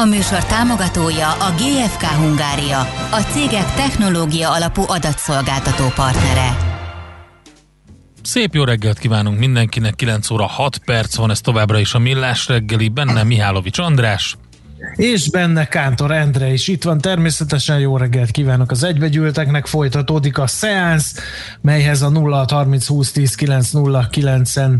A műsor támogatója a GFK Hungária, a cégek technológia alapú adatszolgáltató partnere. Szép jó reggelt kívánunk mindenkinek, 9 óra 6 perc van, ez továbbra is a Millás reggeli, benne Mihálovics András. És benne Kántor Endre is itt van. Természetesen jó reggelt kívánok az egybegyűlteknek. Folytatódik a szeánsz, melyhez a 0630 20 10 909-en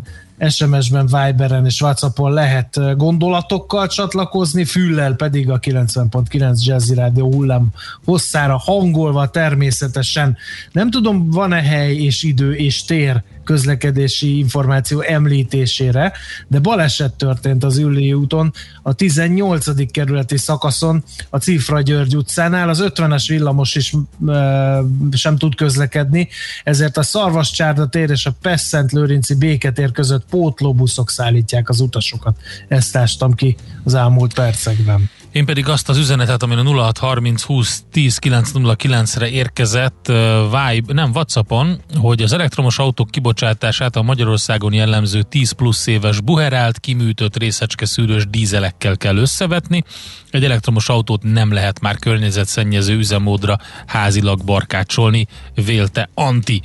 SMS-ben, Viberen és Whatsappon lehet gondolatokkal csatlakozni, füllel pedig a 90.9 Jazzy Rádió hullám hosszára hangolva természetesen. Nem tudom, van-e hely és idő és tér közlekedési információ említésére, de baleset történt az Ülli úton a 18. kerületi szakaszon a Cifra György utcánál, az 50-es villamos is e, sem tud közlekedni, ezért a Szarvascsárda tér és a Pesszent Lőrinci béketér között pótlóbuszok szállítják az utasokat. Ezt ástam ki az elmúlt percekben. Én pedig azt az üzenetet, amin a 0630 20 10 909-re érkezett uh, Vibe, nem Whatsappon, hogy az elektromos autók kibocsátását a Magyarországon jellemző 10 plusz éves buherált, kiműtött részecske szűrős dízelekkel kell összevetni. Egy elektromos autót nem lehet már környezetszennyező üzemmódra házilag barkácsolni, vélte Anti.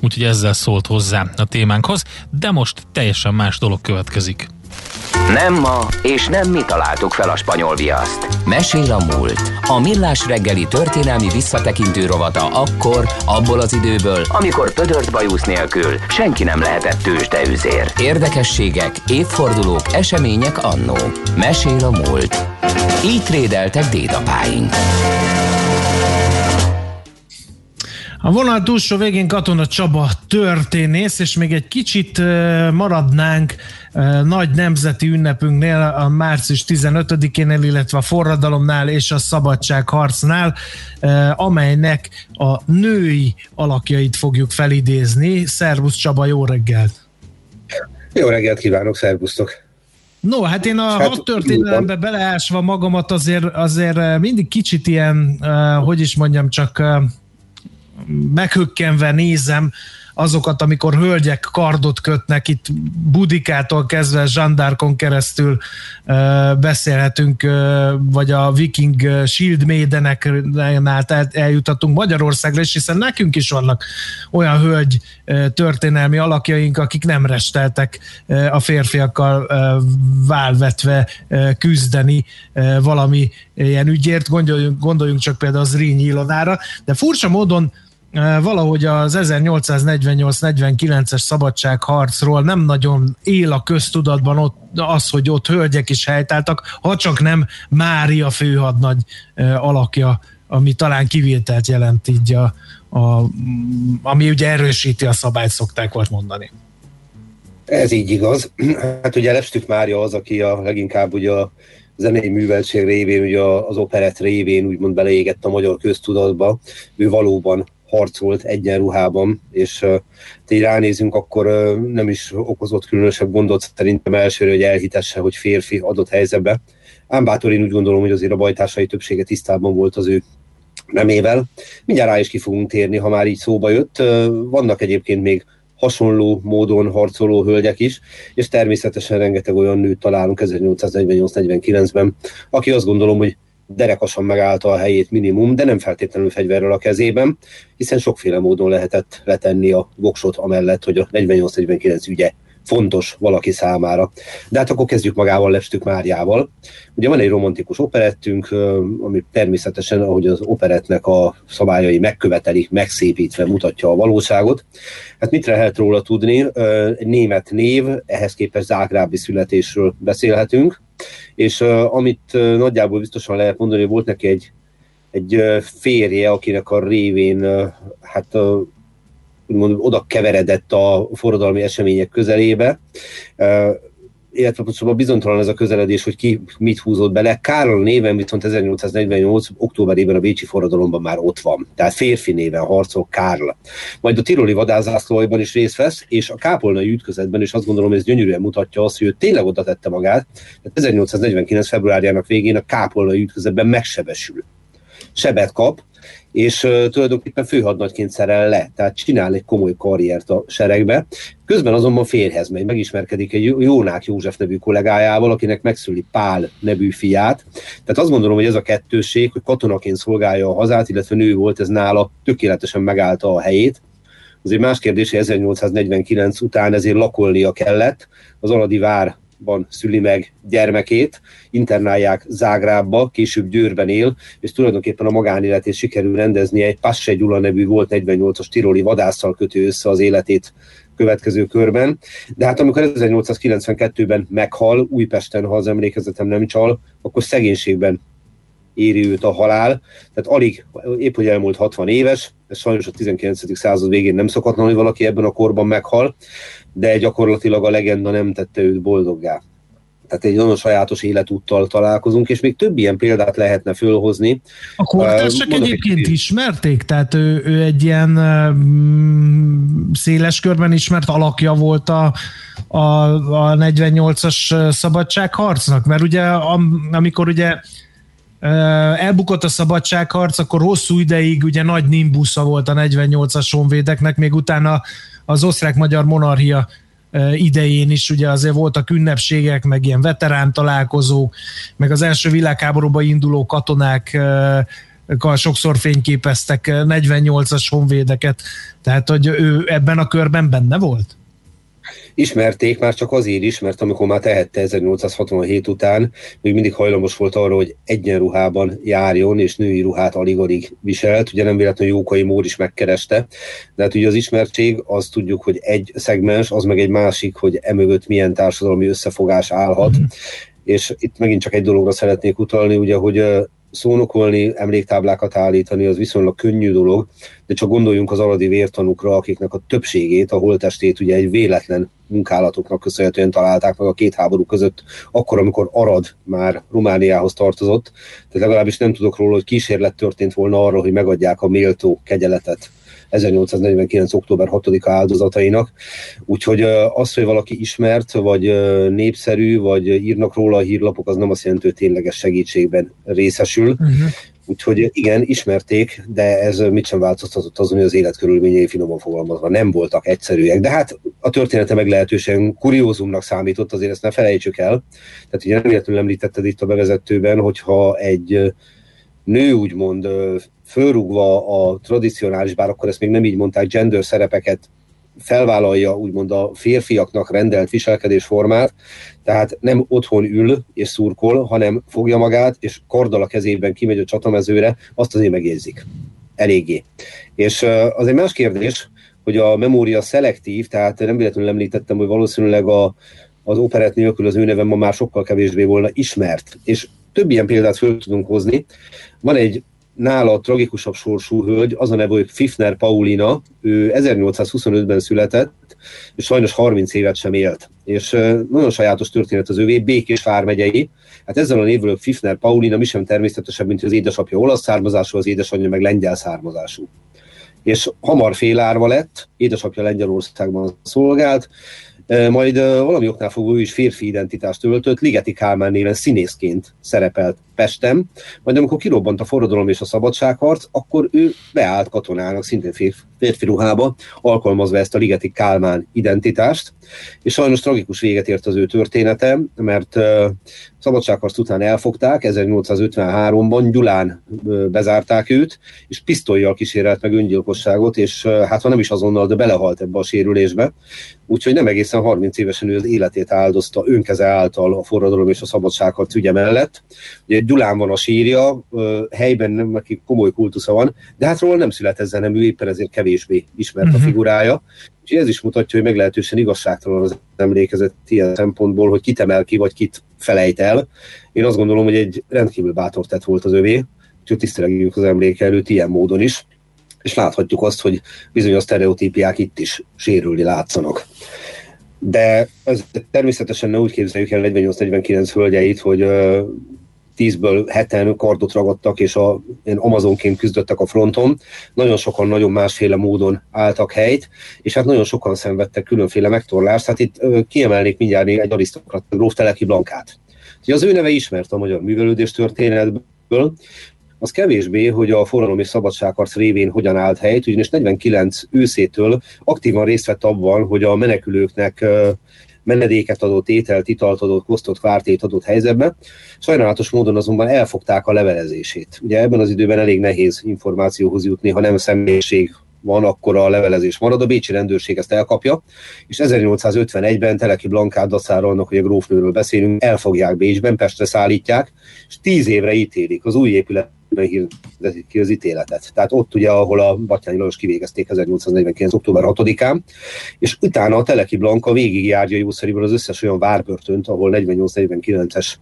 Úgyhogy ezzel szólt hozzá a témánkhoz, de most teljesen más dolog következik. Nem ma, és nem mi találtuk fel a spanyol viaszt. Mesél a múlt. A millás reggeli történelmi visszatekintő rovata akkor, abból az időből, amikor pödört bajusz nélkül senki nem lehetett tőzsdeüzér. Érdekességek, évfordulók, események annó. Mesél a múlt. Így trédeltek dédapáink. A vonal túlsó végén Katona Csaba történész, és még egy kicsit maradnánk nagy nemzeti ünnepünknél, a március 15-énél, illetve a forradalomnál és a szabadságharcnál, amelynek a női alakjait fogjuk felidézni. Szervusz Csaba, jó reggelt! Jó reggelt kívánok, szervusztok! No, hát én a hát, hat történelembe beleásva magamat azért, azért mindig kicsit ilyen, hogy is mondjam, csak meghökkenve nézem azokat, amikor hölgyek kardot kötnek, itt Budikától kezdve Zsandárkon keresztül beszélhetünk, vagy a Viking Shield Maideneknál eljutatunk Magyarországra is, hiszen nekünk is vannak olyan hölgy történelmi alakjaink, akik nem resteltek a férfiakkal válvetve küzdeni valami ilyen ügyért, gondoljunk, gondoljunk csak például az Zrínyi Ilonára, de furcsa módon valahogy az 1848-49-es szabadságharcról nem nagyon él a köztudatban ott az, hogy ott hölgyek is helytáltak, ha csak nem Mária főhadnagy alakja, ami talán kivételt jelent így a, a, ami ugye erősíti a szabályt, szokták volt mondani. Ez így igaz. Hát ugye Lepstük Mária az, aki a leginkább ugye a zenei műveltség révén, ugye az operett révén úgymond beleégett a magyar köztudatba. Ő valóban harcolt egyenruhában, és uh, így ránézünk, akkor uh, nem is okozott különösebb gondot szerintem elsőre, hogy elhitesse, hogy férfi adott helyzetbe. Ám bátor én úgy gondolom, hogy azért a bajtársai többsége tisztában volt az ő nemével. Mindjárt rá is ki fogunk térni, ha már így szóba jött. Uh, vannak egyébként még hasonló módon harcoló hölgyek is, és természetesen rengeteg olyan nőt találunk 1848-49-ben, aki azt gondolom, hogy derekasan megállta a helyét minimum, de nem feltétlenül fegyverrel a kezében, hiszen sokféle módon lehetett letenni a voksot amellett, hogy a 48-49 ügye fontos valaki számára. De hát akkor kezdjük magával Lepstük Máriával. Ugye van egy romantikus operettünk, ami természetesen, ahogy az operetnek a szabályai megkövetelik, megszépítve mutatja a valóságot. Hát mit lehet róla tudni? Német név, ehhez képest zágrábi születésről beszélhetünk, és amit nagyjából biztosan lehet mondani, volt neki egy egy férje, akinek a révén hát úgymond oda keveredett a forradalmi események közelébe, illetve pontosabban bizonytalan ez a közeledés, hogy ki mit húzott bele. Károl néven viszont 1848. októberében a Bécsi forradalomban már ott van. Tehát férfi néven harcol Kárl. Majd a tiroli vadázászlóiban is részt vesz, és a kápolnai ütközetben is azt gondolom, ez gyönyörűen mutatja azt, hogy ő tényleg oda tette magát. Tehát 1849. februárjának végén a kápolnai ütközetben megsebesül sebet kap, és tulajdonképpen főhadnagyként szerel le, tehát csinál egy komoly karriert a seregbe. Közben azonban férhez megy, megismerkedik egy Jónák József nevű kollégájával, akinek megszüli Pál nevű fiát. Tehát azt gondolom, hogy ez a kettőség, hogy katonaként szolgálja a hazát, illetve nő volt, ez nála tökéletesen megállta a helyét. Azért más kérdés, hogy 1849 után ezért lakolnia kellett. Az Aladi vár ban szüli meg gyermekét, internálják Zágrábba, később Győrben él, és tulajdonképpen a magánéletét sikerül rendezni egy Passe Gyula nevű volt 48-as tiroli vadásszal kötő össze az életét következő körben. De hát amikor 1892-ben meghal Újpesten, ha az emlékezetem nem csal, akkor szegénységben éri őt a halál. Tehát alig, épp hogy elmúlt 60 éves, ez sajnos a 19. század végén nem szokatlan, hogy valaki ebben a korban meghal, de gyakorlatilag a legenda nem tette őt boldoggá. Tehát egy nagyon sajátos életúttal találkozunk, és még több ilyen példát lehetne fölhozni. A kortársak uh, egyébként egy... ismerték? Tehát ő, ő egy ilyen uh, széles körben ismert alakja volt a, a, a 48-as szabadságharcnak? Mert ugye am, amikor ugye elbukott a szabadságharc, akkor hosszú ideig ugye nagy nimbusza volt a 48-as honvédeknek, még utána az osztrák-magyar monarchia idején is ugye azért voltak ünnepségek, meg ilyen veterán találkozók, meg az első világháborúban induló katonák sokszor fényképeztek 48-as honvédeket, tehát hogy ő ebben a körben benne volt? Ismerték már csak azért is, mert amikor már tehette 1867 után, még mindig hajlamos volt arra, hogy egyenruhában járjon, és női ruhát alig-alig viselt. Ugye nem véletlenül Jókai Mór is megkereste, de hát ugye az ismertség, az tudjuk, hogy egy szegmens, az meg egy másik, hogy emögött milyen társadalmi összefogás állhat. Mm. És itt megint csak egy dologra szeretnék utalni, ugye, hogy szónokolni, emléktáblákat állítani, az viszonylag könnyű dolog, de csak gondoljunk az aladi vértanukra, akiknek a többségét, a holtestét ugye egy véletlen munkálatoknak köszönhetően találták meg a két háború között, akkor, amikor Arad már Romániához tartozott, tehát legalábbis nem tudok róla, hogy kísérlet történt volna arra, hogy megadják a méltó kegyeletet 1849. október 6-a áldozatainak. Úgyhogy az, hogy valaki ismert, vagy népszerű, vagy írnak róla a hírlapok, az nem azt jelenti, hogy tényleges segítségben részesül. Uh-huh. Úgyhogy igen, ismerték, de ez mit sem változtatott azon, hogy az életkörülményei finoman fogalmazva nem voltak egyszerűek. De hát a története meglehetősen kuriózumnak számított, azért ezt ne felejtsük el. Tehát ugye nem véletlenül említetted itt a bevezetőben, hogyha egy nő úgymond fölrúgva a tradicionális, bár akkor ezt még nem így mondták, gender szerepeket felvállalja úgymond a férfiaknak rendelt viselkedésformát, tehát nem otthon ül és szurkol, hanem fogja magát, és karddal a kezében kimegy a csatamezőre, azt azért megjegyzik. Eléggé. És az egy más kérdés, hogy a memória szelektív, tehát nem véletlenül említettem, hogy valószínűleg a, az operett nélkül az ő neve ma már sokkal kevésbé volna ismert. És több ilyen példát föl tudunk hozni. Van egy nála tragikusabb sorsú hölgy, az a neve, hogy Fifner Paulina, ő 1825-ben született, és sajnos 30 évet sem élt. És nagyon sajátos történet az övé, Békés vármegyei. Hát ezzel a névről Fifner Paulina mi sem természetesebb, mint az édesapja olasz származású, az édesanyja meg lengyel származású. És hamar félárva lett, édesapja Lengyelországban szolgált, majd valami oknál fogva ő is férfi identitást öltött, Ligeti Kálmán néven színészként szerepelt Pesten, majd amikor kirobbant a forradalom és a szabadságharc, akkor ő beállt katonának, szintén férfi ruhába, alkalmazva ezt a ligeti Kálmán identitást, és sajnos tragikus véget ért az ő története, mert szabadságharc után elfogták, 1853-ban Gyulán bezárták őt, és pisztolyjal kísérelt meg öngyilkosságot, és hát ha nem is azonnal, de belehalt ebbe a sérülésbe. Úgyhogy nem egészen 30 évesen ő az életét áldozta önkeze által a forradalom és a szabadságharc ügye mellett. Ugye Gyulán van a sírja, helyben neki komoly kultusza van, de hát róla nem született zenem, ő éppen ezért kevésbé ismert uh-huh. a mhm. figurája. És ez is mutatja, hogy meglehetősen igazságtalan az emlékezet ilyen szempontból, hogy kit emel ki, vagy kit felejt el. Én azt gondolom, hogy egy rendkívül bátor tett volt az övé, úgyhogy tisztelegjük az emléke előtt ilyen módon is, és láthatjuk azt, hogy bizonyos sztereotípiák itt is sérülni látszanak. De ez természetesen ne úgy képzeljük el 48-49 hölgyeit, hogy tízből heten kardot ragadtak, és a, én Amazonként küzdöttek a fronton. Nagyon sokan nagyon másféle módon álltak helyt, és hát nagyon sokan szenvedtek különféle megtorlást. Hát itt kiemelnék mindjárt egy arisztokrat, Gróf Teleki Blankát. Ugye az ő neve ismert a magyar művelődés történetből, az kevésbé, hogy a forradalom és szabadságharc révén hogyan állt helyt, ugyanis 49 őszétől aktívan részt vett abban, hogy a menekülőknek menedéket adott, ételt, italt adott, kosztott, kvártét adott helyzetbe. Sajnálatos módon azonban elfogták a levelezését. Ugye ebben az időben elég nehéz információhoz jutni, ha nem személyiség van, akkor a levelezés marad. A bécsi rendőrség ezt elkapja, és 1851-ben Teleki Blankát annak, hogy a grófnőről beszélünk, elfogják Bécsben, Pestre szállítják, és tíz évre ítélik az új épület ki az ítéletet. Tehát ott ugye, ahol a Batyányi Lajos kivégezték 1849. október 6-án, és utána a Teleki Blanka végigjárja jószerűvel az összes olyan várbörtönt, ahol 48-49-es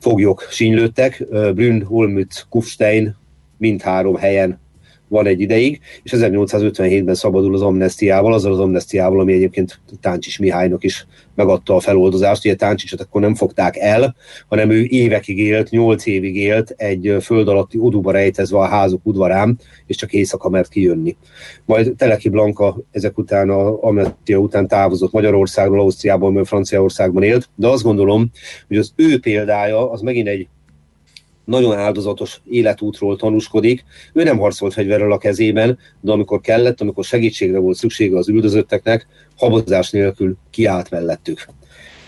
foglyok sínylődtek, Brünn, Holmütz, Kufstein, mindhárom helyen van egy ideig, és 1857-ben szabadul az amnestiával, azzal az amnestiával, ami egyébként Táncsis Mihálynak is megadta a feloldozást. Ugye Táncsicsot akkor nem fogták el, hanem ő évekig élt, nyolc évig élt egy föld alatti oduba rejtezve a házuk udvarán, és csak éjszaka mert kijönni. Majd Teleki Blanka ezek után, a amnestia után távozott Magyarországról, Ausztriában, Franciaországban élt, de azt gondolom, hogy az ő példája az megint egy nagyon áldozatos életútról tanúskodik. Ő nem harcolt fegyverrel a kezében, de amikor kellett, amikor segítségre volt szüksége az üldözötteknek, habozás nélkül kiállt mellettük.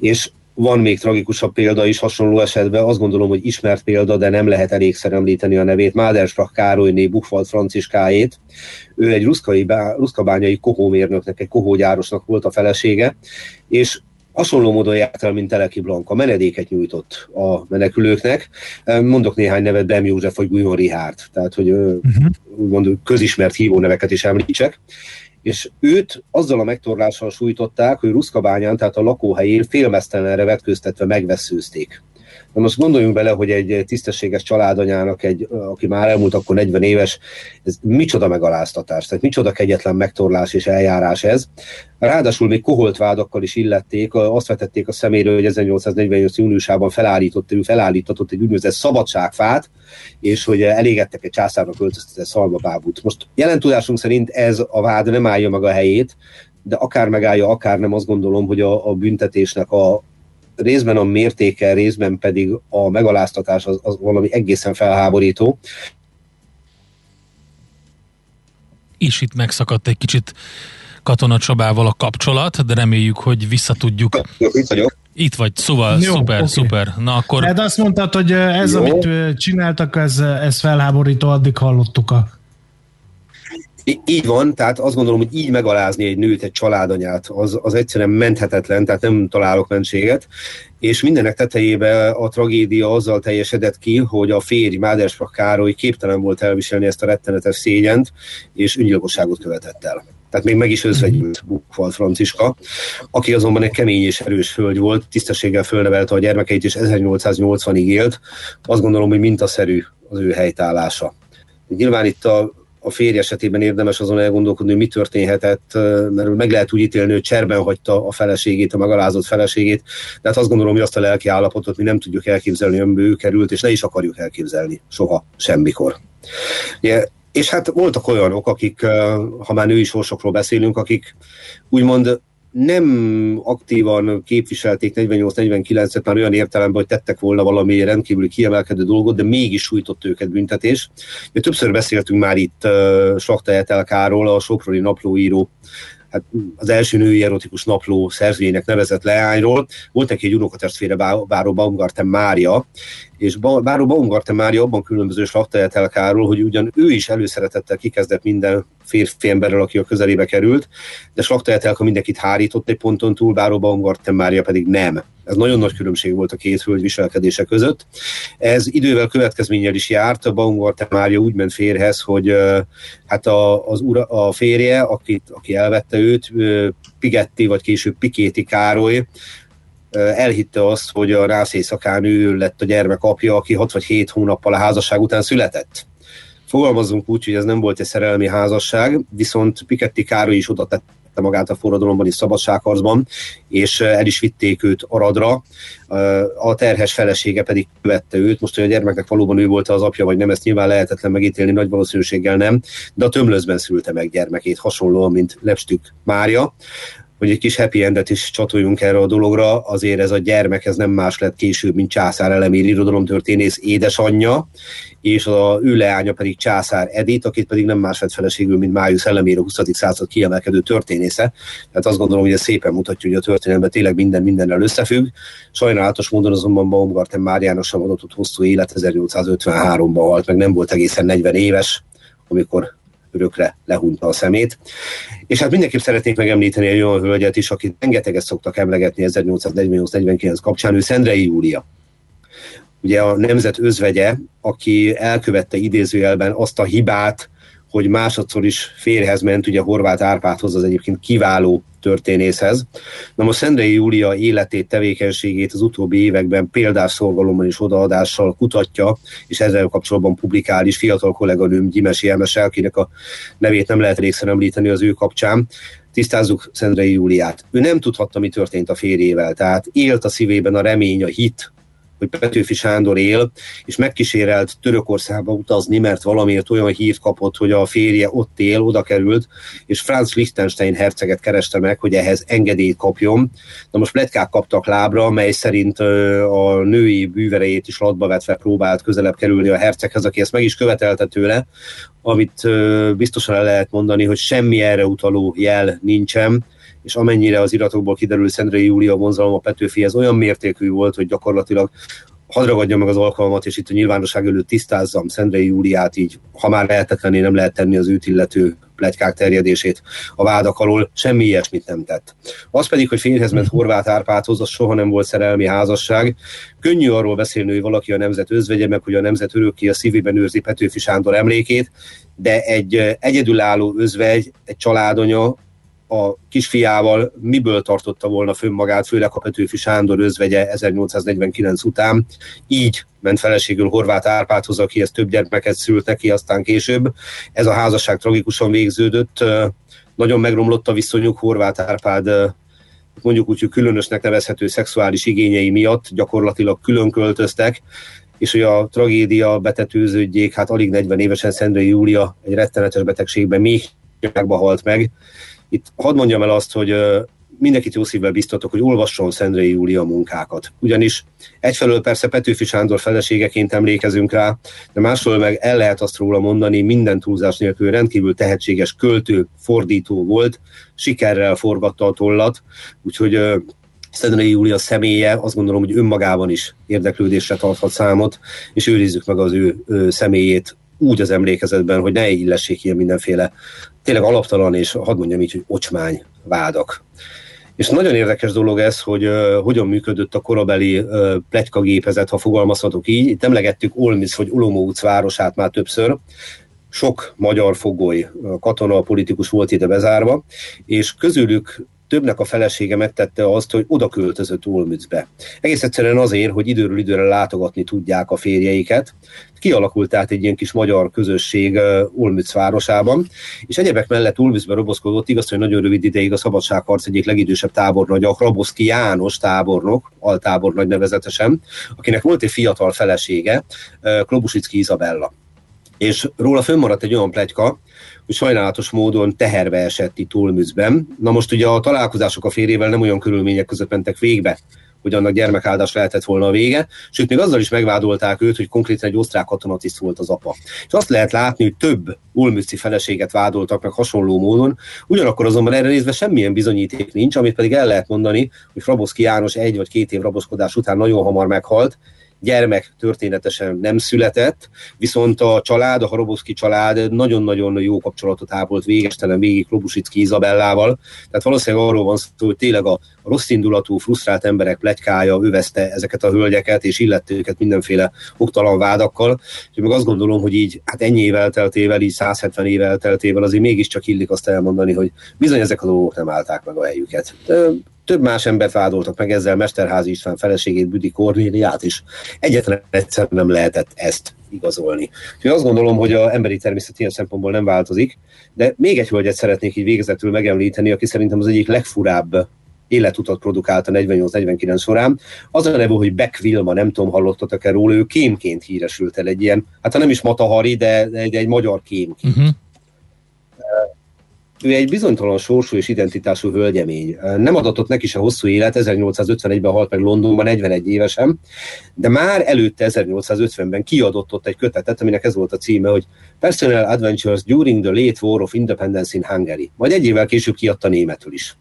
És van még tragikusabb példa is hasonló esetben, azt gondolom, hogy ismert példa, de nem lehet elégszer említeni a nevét, Mádersprach Károlyné Buchwald Franciskáét. Ő egy ruszkai, ruszkabányai kohómérnöknek, egy kohógyárosnak volt a felesége, és hasonló módon járt el, mint Teleki Blanka, menedéket nyújtott a menekülőknek. Mondok néhány nevet, Bem József vagy Guyon Rihárd, tehát hogy uh-huh. úgymond közismert hívóneveket is említsek és őt azzal a megtorlással sújtották, hogy Ruszkabányán, tehát a lakóhelyén félmeztelenre vetkőztetve megveszőzték. Na most gondoljunk bele, hogy egy tisztességes családanyának, egy, aki már elmúlt akkor 40 éves, ez micsoda megaláztatás, tehát micsoda kegyetlen megtorlás és eljárás ez. Ráadásul még koholt vádakkal is illették, azt vetették a szeméről, hogy 1848. júniusában felállított, ő felállítatott egy úgynevezett szabadságfát, és hogy elégettek egy császárnak költöztetett szalmabábút. Most jelen tudásunk szerint ez a vád nem állja meg a helyét, de akár megállja, akár nem, azt gondolom, hogy a, a büntetésnek a, részben a mértéke, részben pedig a megaláztatás az, az valami egészen felháborító. És itt megszakadt egy kicsit Katona Csabával a kapcsolat, de reméljük, hogy visszatudjuk. Itt vagyok. Itt vagy, szóval Jó, szuper, okay. szuper. Na akkor... De azt mondtad, hogy ez, Jó. amit csináltak, ez, ez felháborító, addig hallottuk a így van, tehát azt gondolom, hogy így megalázni egy nőt, egy családanyát, az, az egyszerűen menthetetlen, tehát nem találok mentséget. És mindenek tetejébe a tragédia azzal teljesedett ki, hogy a férj Mádersprach Károly képtelen volt elviselni ezt a rettenetes szégyent, és öngyilkosságot követett el. Tehát még meg is özvegyült Bukval Franciska, aki azonban egy kemény és erős föld volt, tisztességgel fölnevelte a gyermekeit, és 1880-ig élt. Azt gondolom, hogy mintaszerű az ő helytállása. Nyilván itt a a férj esetében érdemes azon elgondolkodni, hogy mi történhetett, mert meg lehet úgy ítélni, hogy cserben hagyta a feleségét, a megalázott feleségét, de hát azt gondolom, hogy azt a lelki állapotot mi nem tudjuk elképzelni, amiben ő került, és ne is akarjuk elképzelni soha, semmikor. Ja, és hát voltak olyanok, akik, ha már női sorsokról beszélünk, akik úgymond nem aktívan képviselték 48-49-et már olyan értelemben, hogy tettek volna valami rendkívül kiemelkedő dolgot, de mégis sújtott őket büntetés. Mi többször beszéltünk már itt uh, Slakta Etelkáról, a Soproni naplóíró hát az első női erotikus napló szerzőjének nevezett leányról. Volt neki egy unokatestvére Báró Baumgarten Mária, és Báró Baumgarten Mária abban különböző slaktajetelkáról, hogy ugyan ő is előszeretettel kikezdett minden férfi emberrel, aki a közelébe került, de slaktajetelka mindenkit hárított egy ponton túl, Báró Baumgarten Mária pedig nem. Ez nagyon nagy különbség volt a két hölgy viselkedése között. Ez idővel következménnyel is járt. A Baumgarten Mária úgy ment férhez, hogy hát a, az ura, a férje, akit, aki elvette őt, Pigetti, vagy később Pikéti Károly, elhitte azt, hogy a rász éjszakán ő lett a gyermek apja, aki 6 vagy 7 hónappal a házasság után született. Fogalmazunk úgy, hogy ez nem volt egy szerelmi házasság, viszont Piketty Károly is oda tette magát a forradalomban és szabadságharcban, és el is vitték őt Aradra. A terhes felesége pedig követte őt. Most, hogy a gyermeknek valóban ő volt az apja, vagy nem, ezt nyilván lehetetlen megítélni, nagy valószínűséggel nem, de a tömlözben szülte meg gyermekét, hasonlóan, mint Lepstük Mária hogy egy kis happy endet is csatoljunk erre a dologra, azért ez a gyermek ez nem más lett később, mint Császár Elemér irodalomtörténész édesanyja, és a ő leánya pedig Császár Edith, akit pedig nem más vett feleségül, mint Májusz Elemér a 20. század kiemelkedő történésze. Tehát azt gondolom, hogy ez szépen mutatja, hogy a történelemben tényleg minden mindennel összefügg. Sajnálatos módon azonban Baumgarten Máriának sem adott hosszú élet, 1853-ban halt, meg nem volt egészen 40 éves, amikor örökre lehunta a szemét. És hát mindenképp szeretnék megemlíteni egy olyan hölgyet is, akit rengeteget szoktak emlegetni 1848-49 kapcsán, ő Szendrei Júlia. Ugye a nemzet özvegye, aki elkövette idézőjelben azt a hibát, hogy másodszor is férhez ment, ugye Horváth Árpádhoz az egyébként kiváló történészhez. Na most Szendrei Júlia életét, tevékenységét az utóbbi években példás szorgalommal és odaadással kutatja, és ezzel kapcsolatban publikál is fiatal kolléganőm Gyimesi Emese, akinek a nevét nem lehet régszer említeni az ő kapcsán. Tisztázzuk Szendrei Júliát. Ő nem tudhatta, mi történt a férjével, tehát élt a szívében a remény, a hit, hogy Petőfi Sándor él, és megkísérelt Törökországba utazni, mert valamiért olyan hírt kapott, hogy a férje ott él, oda került, és Franz Liechtenstein herceget kereste meg, hogy ehhez engedélyt kapjon. Na most pletykák kaptak lábra, mely szerint a női bűverejét is latba vetve próbált közelebb kerülni a herceghez, aki ezt meg is követelte tőle, amit biztosan el lehet mondani, hogy semmi erre utaló jel nincsen, és amennyire az iratokból kiderül, Szendrei Júlia vonzalom a Petőfihez olyan mértékű volt, hogy gyakorlatilag hadd meg az alkalmat, és itt a nyilvánosság előtt tisztázzam Szendrei Júliát így, ha már lehetetlené nem lehet tenni az őt illető plegykák terjedését a vádak alól, semmi ilyesmit nem tett. Az pedig, hogy férhez ment Horváth Árpádhoz, az soha nem volt szerelmi házasság. Könnyű arról beszélni, hogy valaki a nemzet özvegye, meg hogy a nemzet örökké a szívében őrzi Petőfi Sándor emlékét, de egy egyedülálló özvegy, egy családonya, a kisfiával miből tartotta volna fönn magát, főleg a Petőfi Sándor özvegye 1849 után. Így ment feleségül Horváth Árpádhoz, akihez több gyermeket szült neki aztán később. Ez a házasság tragikusan végződött, nagyon megromlott a viszonyuk, Horváth Árpád mondjuk úgy, hogy különösnek nevezhető szexuális igényei miatt gyakorlatilag külön költöztek, és hogy a tragédia betetőződjék, hát alig 40 évesen Szendrei Júlia egy rettenetes betegségben még halt meg, itt hadd mondjam el azt, hogy mindenkit jó szívvel biztatok, hogy olvasson Szendrei Júlia munkákat. Ugyanis egyfelől persze Petőfi Sándor feleségeként emlékezünk rá, de másról meg el lehet azt róla mondani, minden túlzás nélkül rendkívül tehetséges költő, fordító volt, sikerrel forgatta a tollat, úgyhogy Szendrei Júlia személye azt gondolom, hogy önmagában is érdeklődésre tarthat számot, és őrizzük meg az ő, ő személyét úgy az emlékezetben, hogy ne illessék ilyen mindenféle tényleg alaptalan, és hadd mondjam így, hogy ocsmány vádak. És nagyon érdekes dolog ez, hogy uh, hogyan működött a korabeli uh, pletykagépezet, ha fogalmazhatok így. Itt emlegettük Olmisz vagy Olomouc városát már többször. Sok magyar fogoly, katona, politikus volt ide bezárva, és közülük többnek a felesége megtette azt, hogy oda költözött Olmützbe. Egész egyszerűen azért, hogy időről időre látogatni tudják a férjeiket. Kialakult tehát egy ilyen kis magyar közösség Olmütz városában, és egyebek mellett Olmützbe roboszkodott, igaz, hogy nagyon rövid ideig a szabadságharc egyik legidősebb tábornagy, a Raboszki János tábornok, altábornagy nevezetesen, akinek volt egy fiatal felesége, Klobusicki Izabella. És róla fönnmaradt egy olyan plegyka, hogy sajnálatos módon teherbe esett itt Ulmüszben. Na most ugye a találkozások a férjével nem olyan körülmények között mentek végbe, hogy annak gyermekáldás lehetett volna a vége, sőt még azzal is megvádolták őt, hogy konkrétan egy osztrák katonatiszt volt az apa. És azt lehet látni, hogy több ulmüszi feleséget vádoltak meg hasonló módon, ugyanakkor azonban erre nézve semmilyen bizonyíték nincs, amit pedig el lehet mondani, hogy Fraboszki János egy vagy két év raboskodás után nagyon hamar meghalt, gyermek történetesen nem született, viszont a család, a Harobowski család nagyon-nagyon jó kapcsolatot ápolt végestelen végig Klobusicki Izabellával, tehát valószínűleg arról van szó, hogy tényleg a rossz indulatú, frusztrált emberek pletykája övezte ezeket a hölgyeket, és illette őket mindenféle oktalan vádakkal, és meg azt gondolom, hogy így hát ennyi év elteltével, így 170 év elteltével azért mégiscsak illik azt elmondani, hogy bizony ezek a dolgok nem állták meg a helyüket. Több más embert vádoltak meg ezzel, Mesterházi István feleségét, Büdi Kornéliát is. Egyetlen egyszer nem lehetett ezt igazolni. Úgyhogy azt gondolom, hogy a emberi természet ilyen szempontból nem változik, de még egy hölgyet szeretnék így végezetül megemlíteni, aki szerintem az egyik legfurább életutat produkált a 48-49 során. Az a neve, hogy Beck Vilma, nem tudom, hallottatok-e róla, ő kémként híresült el egy ilyen, hát ha nem is Matahari, de egy, egy magyar kémként. Uh-huh ő egy bizonytalan sorsú és identitású hölgyemény. Nem adatott neki se hosszú élet, 1851-ben halt meg Londonban, 41 évesen, de már előtte 1850-ben kiadott ott egy kötetet, aminek ez volt a címe, hogy Personal Adventures During the Late War of Independence in Hungary. Majd egy évvel később kiadta németül is.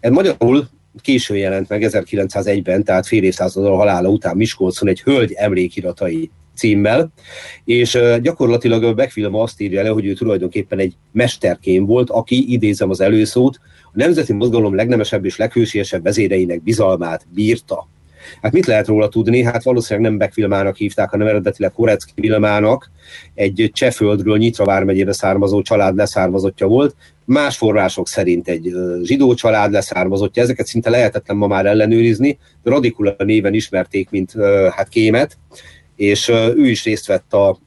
Ez magyarul későn jelent meg 1901-ben, tehát fél évszázaddal halála után Miskolcon egy hölgy emlékiratai címmel, és gyakorlatilag a Beckfilm azt írja le, hogy ő tulajdonképpen egy mesterkém volt, aki, idézem az előszót, a nemzeti mozgalom legnemesebb és leghősiesebb vezéreinek bizalmát bírta. Hát mit lehet róla tudni? Hát valószínűleg nem Beckfilmának hívták, hanem eredetileg Korecki Vilmának, egy Cseföldről Nyitra vármegyére származó család leszármazottja volt, más források szerint egy zsidó család leszármazottja, ezeket szinte lehetetlen ma már ellenőrizni, Radikula néven ismerték, mint hát kémet, és ő is részt vett a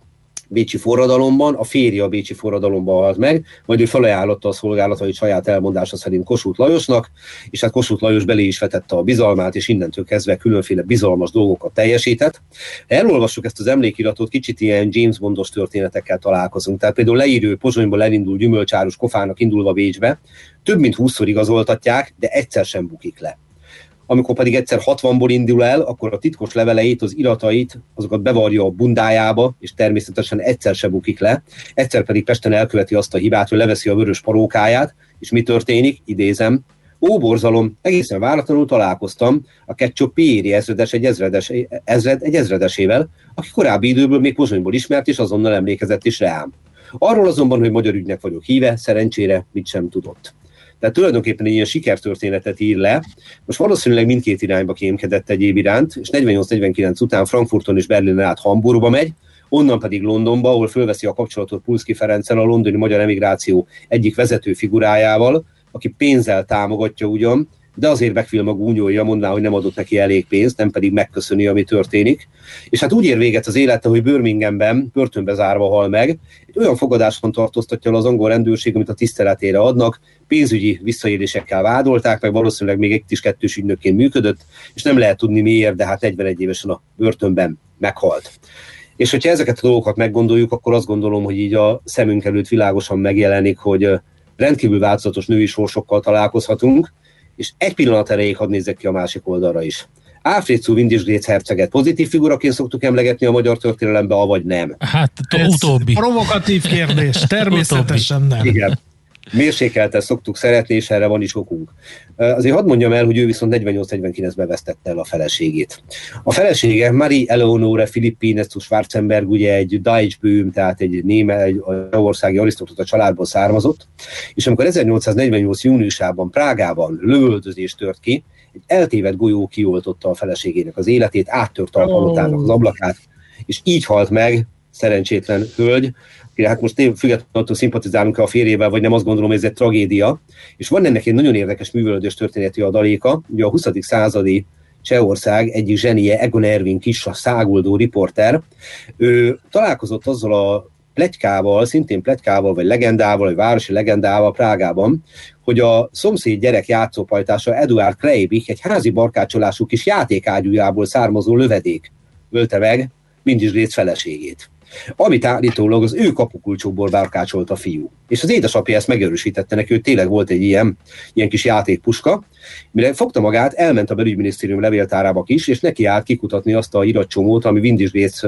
Bécsi forradalomban, a férje a Bécsi forradalomban halt meg, majd ő felajánlotta a szolgálatait saját elmondása szerint Kossuth Lajosnak, és hát Kossuth Lajos belé is vetette a bizalmát, és innentől kezdve különféle bizalmas dolgokat teljesített. Elolvassuk ezt az emlékiratot, kicsit ilyen James Bondos történetekkel találkozunk. Tehát például leírő Pozsonyból elindul gyümölcsáros kofának indulva Bécsbe, több mint 20-szor igazoltatják, de egyszer sem bukik le amikor pedig egyszer 60-ból indul el, akkor a titkos leveleit, az iratait, azokat bevarja a bundájába, és természetesen egyszer se bukik le, egyszer pedig Pesten elköveti azt a hibát, hogy leveszi a vörös parókáját, és mi történik? Idézem, Ó, borzalom, egészen váratlanul találkoztam a Ketchup Pieri ezredes egy, ezredes, ezred, egy ezredesével, aki korábbi időből még Pozsonyból ismert, és azonnal emlékezett is rám. Arról azonban, hogy magyar ügynek vagyok híve, szerencsére mit sem tudott. Tehát tulajdonképpen egy ilyen sikertörténetet ír le. Most valószínűleg mindkét irányba kémkedett egyéb iránt, és 48-49 után Frankfurton és Berlinen át Hamburgba megy, onnan pedig Londonba, ahol fölveszi a kapcsolatot Pulszki Ferencen, a londoni magyar emigráció egyik vezető figurájával, aki pénzzel támogatja ugyan, de azért Beckfilm a gúnyolja, mondná, hogy nem adott neki elég pénzt, nem pedig megköszöni, ami történik. És hát úgy ér véget az élete, hogy Birminghamben börtönbe zárva hal meg. Egy olyan fogadáson tartóztatja az angol rendőrség, amit a tiszteletére adnak, pénzügyi visszaélésekkel vádolták, meg valószínűleg még egy kis kettős ügynökként működött, és nem lehet tudni miért, de hát 41 évesen a börtönben meghalt. És hogyha ezeket a dolgokat meggondoljuk, akkor azt gondolom, hogy így a szemünk előtt világosan megjelenik, hogy rendkívül változatos női sorsokkal találkozhatunk, és egy pillanat erejéig hadd nézzek ki a másik oldalra is. Áfricu Windisgréc herceget pozitív figuraként szoktuk emlegetni a magyar történelembe, avagy nem? Hát utóbbi. Provokatív kérdés, természetesen nem. Igen mérsékelten szoktuk szeretni, és erre van is okunk. Azért hadd mondjam el, hogy ő viszont 48-49-ben vesztette el a feleségét. A felesége Marie Eleonore Filippines Schwarzenberg, ugye egy Deutschböhm, tehát egy német, egy országi arisztokrata családból származott, és amikor 1848. júniusában Prágában lövöldözés tört ki, egy eltévedt golyó kioltotta a feleségének az életét, áttört a palotának az ablakát, és így halt meg szerencsétlen hölgy, hát most én függetlenül attól szimpatizálunk a férjével, vagy nem azt gondolom, hogy ez egy tragédia. És van ennek egy nagyon érdekes művelődős történeti adaléka, ugye a 20. századi Csehország egyik zsenie, Egon Ervin kis, a száguldó riporter, ő találkozott azzal a pletykával, szintén pletykával, vagy legendával, vagy városi legendával Prágában, hogy a szomszéd gyerek játszópajtása Eduard Kreibich egy házi barkácsolású kis játékágyújából származó lövedék ölte meg Mindis Gréc feleségét. Amit állítólag az ő kapukulcsokból bárkácsolt a fiú. És az édesapja ezt megerősítette neki, hogy tényleg volt egy ilyen, ilyen kis játékpuska, mire fogta magát, elment a belügyminisztérium levéltárába is, és neki állt kikutatni azt a iratcsomót, ami Windisgész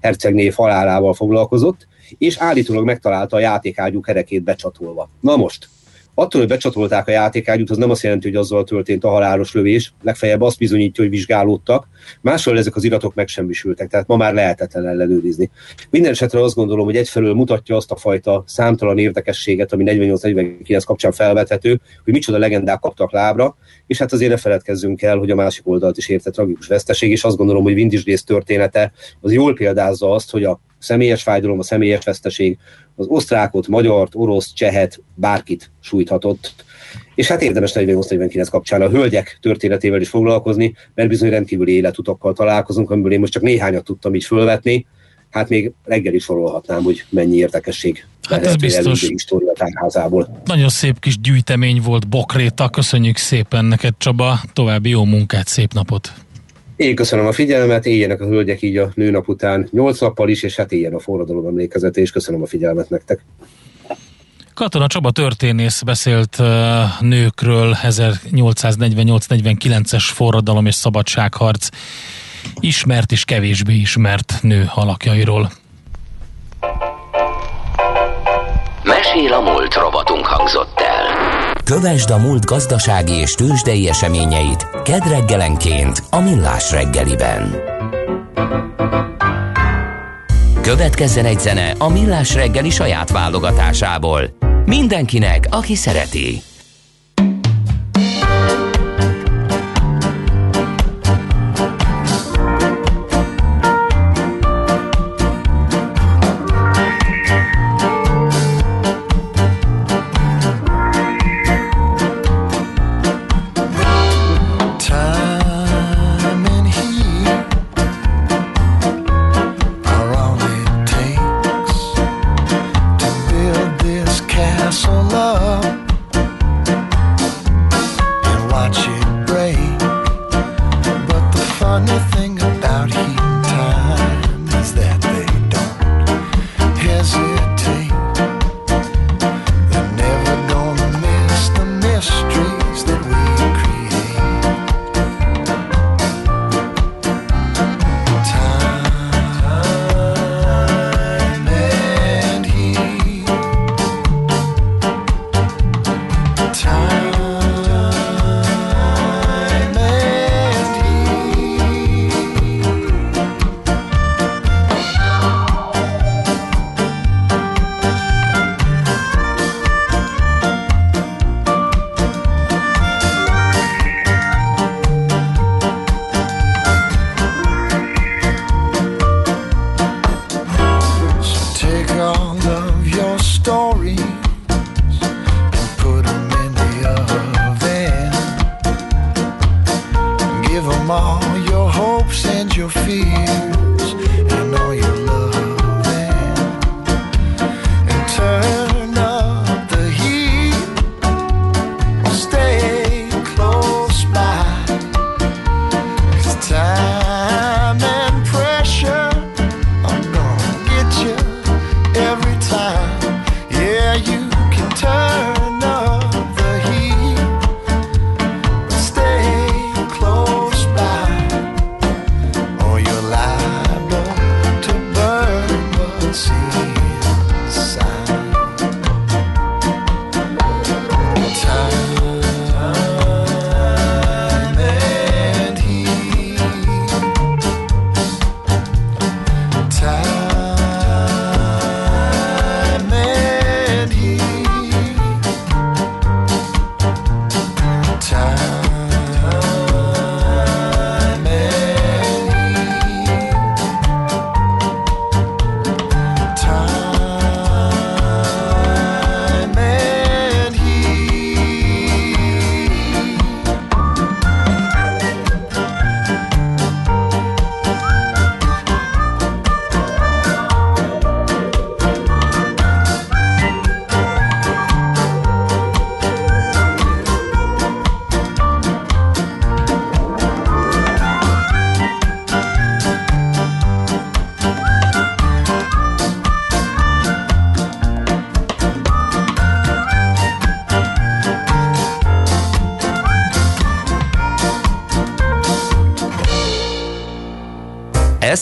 hercegné halálával foglalkozott, és állítólag megtalálta a játékágyú kerekét becsatolva. Na most, attól, hogy becsatolták a játékágyút, az nem azt jelenti, hogy azzal történt a halálos lövés, legfeljebb azt bizonyítja, hogy vizsgálódtak. Másról ezek az iratok megsemmisültek, tehát ma már lehetetlen ellenőrizni. Minden esetre azt gondolom, hogy egyfelől mutatja azt a fajta számtalan érdekességet, ami 48-49 kapcsán felvethető, hogy micsoda legendák kaptak lábra, és hát azért ne feledkezzünk el, hogy a másik oldalt is érte tragikus veszteség, és azt gondolom, hogy Vindisgész története az jól példázza azt, hogy a személyes fájdalom, a személyes veszteség az osztrákot, magyart, orosz, csehet, bárkit sújthatott. És hát érdemes 48-49 kapcsán a hölgyek történetével is foglalkozni, mert bizony rendkívüli életutakkal találkozunk, amiből én most csak néhányat tudtam így fölvetni, hát még reggel is sorolhatnám, hogy mennyi érdekesség hát ez biztos. história tárházából. Nagyon szép kis gyűjtemény volt Bokréta, köszönjük szépen neked Csaba, további jó munkát, szép napot! Én köszönöm a figyelmet, éljenek a hölgyek így a nőnap után 8 nappal is, és hát éljen a forradalom emlékezete, és köszönöm a figyelmet nektek. Katona Csaba történész beszélt nőkről 1848-49-es forradalom és szabadságharc ismert és kevésbé ismert nő alakjairól. Mesél a múlt robotunk hangzott el. Kövesd a múlt gazdasági és tőzsdei eseményeit kedd reggelenként a Millás reggeliben. Következzen egy zene a Millás reggeli saját válogatásából. Mindenkinek, aki szereti.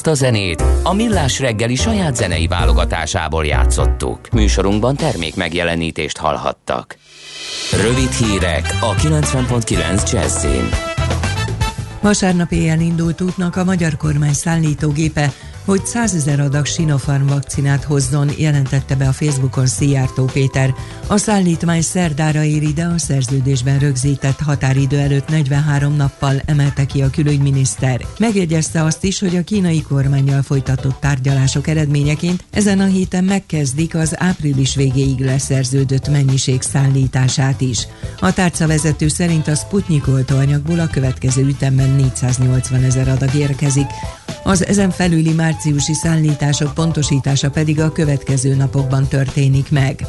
Ezt a zenét a Millás reggeli saját zenei válogatásából játszottuk. Műsorunkban termék megjelenítést hallhattak. Rövid hírek a 90.9 Jazzin. Vasárnap éjjel indult útnak a magyar kormány szállítógépe, hogy 100 ezer adag Sinopharm vakcinát hozzon, jelentette be a Facebookon Szijjártó Péter. A szállítmány szerdára éri, de a szerződésben rögzített határidő előtt 43 nappal emelte ki a külügyminiszter. Megjegyezte azt is, hogy a kínai kormányjal folytatott tárgyalások eredményeként ezen a héten megkezdik az április végéig leszerződött mennyiség szállítását is. A tárcavezető szerint a Sputnik oltóanyagból a következő ütemben 480 ezer adag érkezik. Az ezen felüli márciusi szállítások pontosítása pedig a következő napokban történik meg.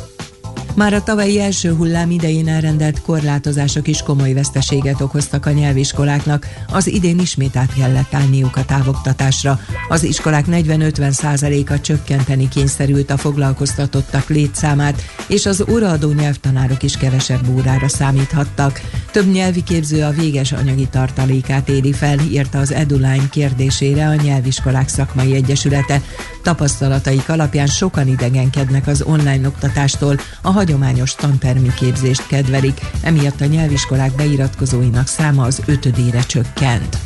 Már a tavalyi első hullám idején elrendelt korlátozások is komoly veszteséget okoztak a nyelviskoláknak, az idén ismét át kellett állniuk a távoktatásra. Az iskolák 40-50% a csökkenteni kényszerült a foglalkoztatottak létszámát, és az óraadó nyelvtanárok is kevesebb órára számíthattak. Több nyelvi képző a véges anyagi tartalékát éri fel, írta az Eduline kérdésére a Nyelviskolák Szakmai Egyesülete. Tapasztalataik alapján sokan idegenkednek az online oktatástól, a hagyományos tantermi képzést kedvelik, emiatt a nyelviskolák beiratkozóinak száma az ötödére csökkent.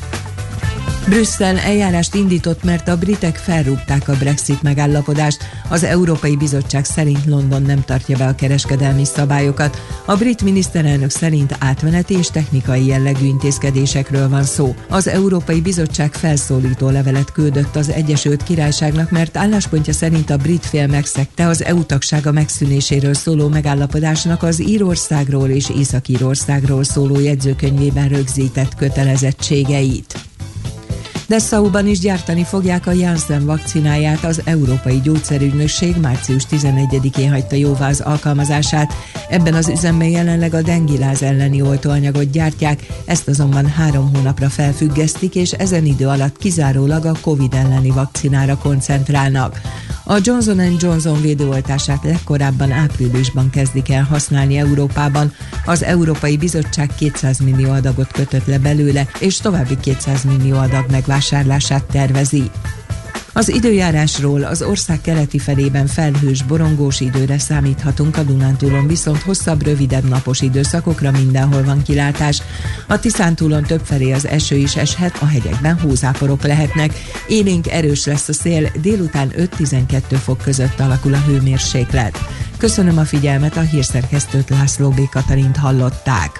Brüsszel eljárást indított, mert a britek felrúgták a Brexit megállapodást. Az Európai Bizottság szerint London nem tartja be a kereskedelmi szabályokat. A brit miniszterelnök szerint átmeneti és technikai jellegű intézkedésekről van szó. Az Európai Bizottság felszólító levelet küldött az Egyesült Királyságnak, mert álláspontja szerint a brit fél megszegte az EU tagsága megszűnéséről szóló megállapodásnak az Írországról és Észak-Írországról szóló jegyzőkönyvében rögzített kötelezettségeit. Dessauban is gyártani fogják a Janssen vakcináját, az Európai Gyógyszerügynökség március 11-én hagyta jóvá az alkalmazását. Ebben az üzemben jelenleg a dengiláz elleni oltóanyagot gyártják, ezt azonban három hónapra felfüggesztik, és ezen idő alatt kizárólag a COVID elleni vakcinára koncentrálnak. A Johnson Johnson védőoltását legkorábban áprilisban kezdik el használni Európában. Az Európai Bizottság 200 millió adagot kötött le belőle, és további 200 millió adag megvásárlását tervezi. Az időjárásról az ország keleti felében felhős, borongós időre számíthatunk, a Dunántúlon viszont hosszabb, rövidebb napos időszakokra mindenhol van kilátás. A Tiszántúlon felé az eső is eshet, a hegyekben hózáporok lehetnek. Élénk erős lesz a szél, délután 5-12 fok között alakul a hőmérséklet. Köszönöm a figyelmet, a hírszerkesztőt László B. Katalint hallották.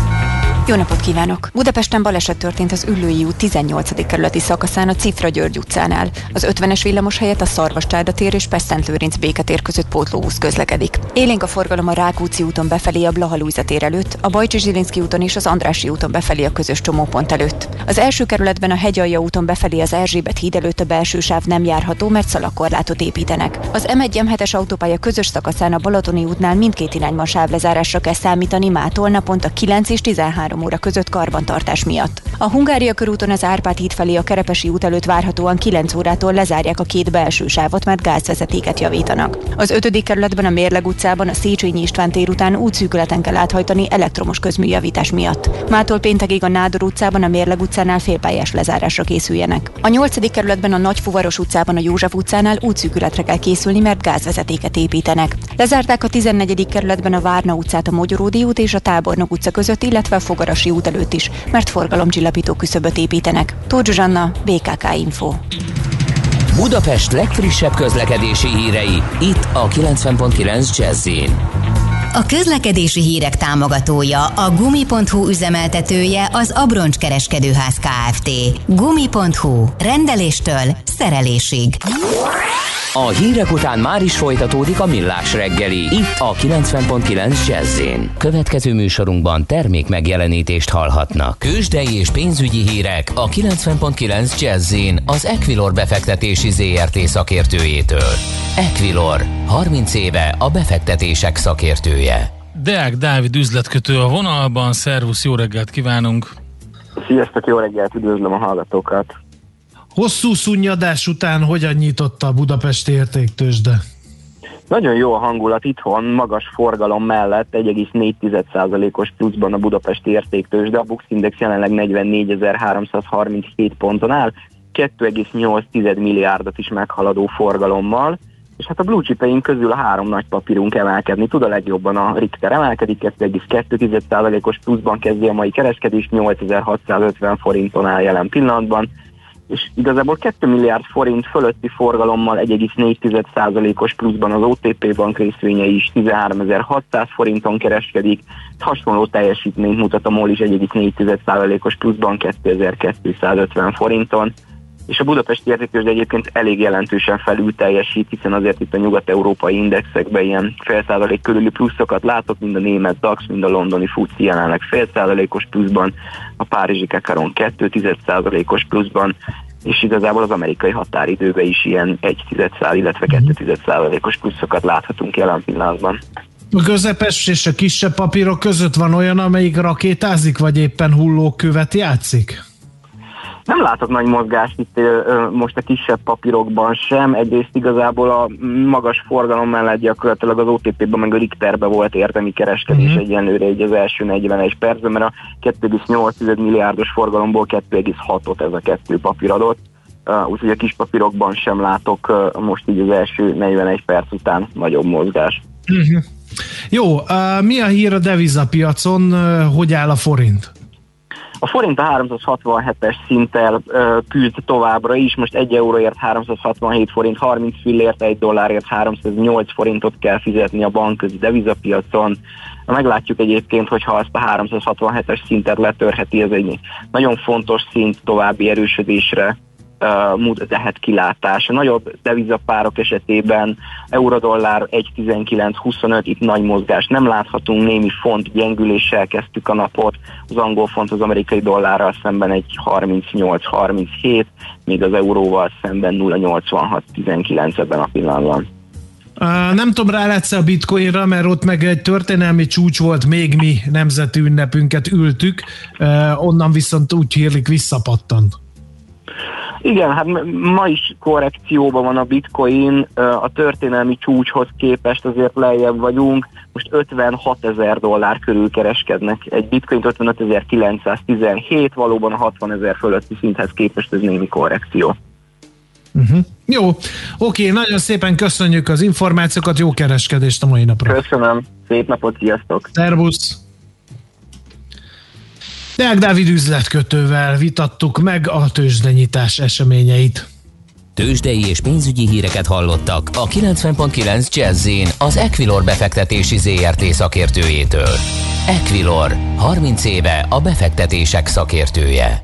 jó napot kívánok! Budapesten baleset történt az Üllői út 18. kerületi szakaszán a Cifra György utcánál. Az 50-es villamos helyett a Szarvascsárda tér és Pesztent Lőrinc béketér között pótlóbusz közlekedik. Élénk a forgalom a Rákóczi úton befelé a Blaha tér előtt, a Bajcsi Zsilinszki úton és az Andrási úton befelé a közös csomópont előtt. Az első kerületben a Hegyalja úton befelé az Erzsébet híd előtt a belső sáv nem járható, mert szalakorlátot építenek. Az M1-M7-es autópálya közös szakaszán a Balatoni útnál mindkét irányban sávlezárásra kell számítani mától naponta 9 és 13 óra között karbantartás miatt. A Hungária körúton az Árpád híd felé a Kerepesi út előtt várhatóan 9 órától lezárják a két belső sávot, mert gázvezetéket javítanak. Az 5. kerületben a Mérleg utcában a Széchenyi István tér után útszűkületen kell áthajtani elektromos közműjavítás miatt. Mától péntekig a Nádor utcában a Mérleg utcánál félpályás lezárásra készüljenek. A 8. kerületben a Nagyfuvaros utcában a József utcánál útszűkületre kell készülni, mert gázvezetéket építenek. Lezárták a 14. kerületben a Várna utcát a Mogyoródi út és a Tábornok utca között, illetve a Városi út előtt is, mert forgalomcsillapító küszöböt építenek. Tóth Zsuzsanna, BKK Info. Budapest legfrissebb közlekedési hírei, itt a 90.9 jazz a közlekedési hírek támogatója, a Gumi.hu üzemeltetője az Abroncs Kereskedőház Kft. Gumi.hu. Rendeléstől szerelésig. A hírek után már is folytatódik a millás reggeli. Itt a 90.9 jazz Következő műsorunkban termék megjelenítést hallhatnak. Kősdei és pénzügyi hírek a 90.9 jazz az Equilor befektetési ZRT szakértőjétől. Equilor, 30 éve a befektetések szakértője. Deák Dávid üzletkötő a vonalban, szervusz, jó reggelt kívánunk! Sziasztok, jó reggelt, üdvözlöm a hallgatókat! Hosszú szunnyadás után hogyan nyitotta a Budapesti értéktősde? Nagyon jó a hangulat itthon, magas forgalom mellett 1,4%-os pluszban a budapesti értéktős, de a Bux Index jelenleg 44.337 ponton áll, 2,8 milliárdot is meghaladó forgalommal, és hát a blue chipeink közül a három nagy papírunk emelkedni tud a legjobban. A Richter emelkedik, 2,2%-os pluszban kezdi a mai kereskedés, 8650 forinton áll jelen pillanatban, és igazából 2 milliárd forint fölötti forgalommal 1,4%-os pluszban az OTP bank részvénye is 13.600 forinton kereskedik, hasonló teljesítményt mutat a MOL is 1,4%-os pluszban 2250 forinton és a budapesti értékős egyébként elég jelentősen felül teljesít, hiszen azért itt a nyugat-európai indexekben ilyen fél százalék körüli pluszokat látok, mind a német DAX, mind a londoni FUCI jelenleg fél százalékos pluszban, a párizsi Kekaron 2 százalékos pluszban, és igazából az amerikai határidőben is ilyen 1 szál, illetve 2 százalékos pluszokat láthatunk jelen pillanatban. A közepes és a kisebb papírok között van olyan, amelyik rakétázik, vagy éppen hullókövet játszik? Nem látok nagy mozgást itt most a kisebb papírokban sem. Egyrészt igazából a magas forgalom mellett gyakorlatilag az OTP-ben meg a Richterbe volt értemi kereskedés uh-huh. egyenlőre egy az első 41 percben, mert a 2,8 milliárdos forgalomból 2,6-ot ez a kettő papír adott. Uh, úgyhogy a kis papírokban sem látok uh, most így az első 41 perc után nagyobb mozgás. Uh-huh. Jó, uh, mi a hír a devizapiacon, uh, hogy áll a forint? A forint a 367-es szinttel küzd továbbra is, most 1 euróért 367 forint, 30 fillért, 1 dollárért 308 forintot kell fizetni a bankközi devizapiacon. Meglátjuk egyébként, hogy ha ezt a 367-es szintet letörheti, ez egy nagyon fontos szint további erősödésre uh, lehet kilátás. A nagyobb devizapárok esetében eurodollár 1.19.25, itt nagy mozgás nem láthatunk, némi font gyengüléssel kezdtük a napot, az angol font az amerikai dollárral szemben egy 38-37, míg az euróval szemben 0.86-19 ebben a pillanatban. Nem tudom, rá a bitcoinra, mert ott meg egy történelmi csúcs volt, még mi nemzeti ünnepünket ültük, onnan viszont úgy hírlik visszapattant. Igen, hát ma is korrekcióban van a bitcoin, a történelmi csúcshoz képest azért lejjebb vagyunk, most 56 ezer dollár körül kereskednek. Egy bitcoin 55.917, valóban a 60 ezer fölötti szinthez képest ez némi korrekció. Uh-huh. Jó, oké, nagyon szépen köszönjük az információkat, jó kereskedést a mai napra. Köszönöm, szép napot, sziasztok! Szervusz! Deák Dávid üzletkötővel vitattuk meg a tőzsdenyítás eseményeit. Tőzsdei és pénzügyi híreket hallottak a 90.9 jazz az Equilor befektetési ZRT szakértőjétől. Equilor, 30 éve a befektetések szakértője.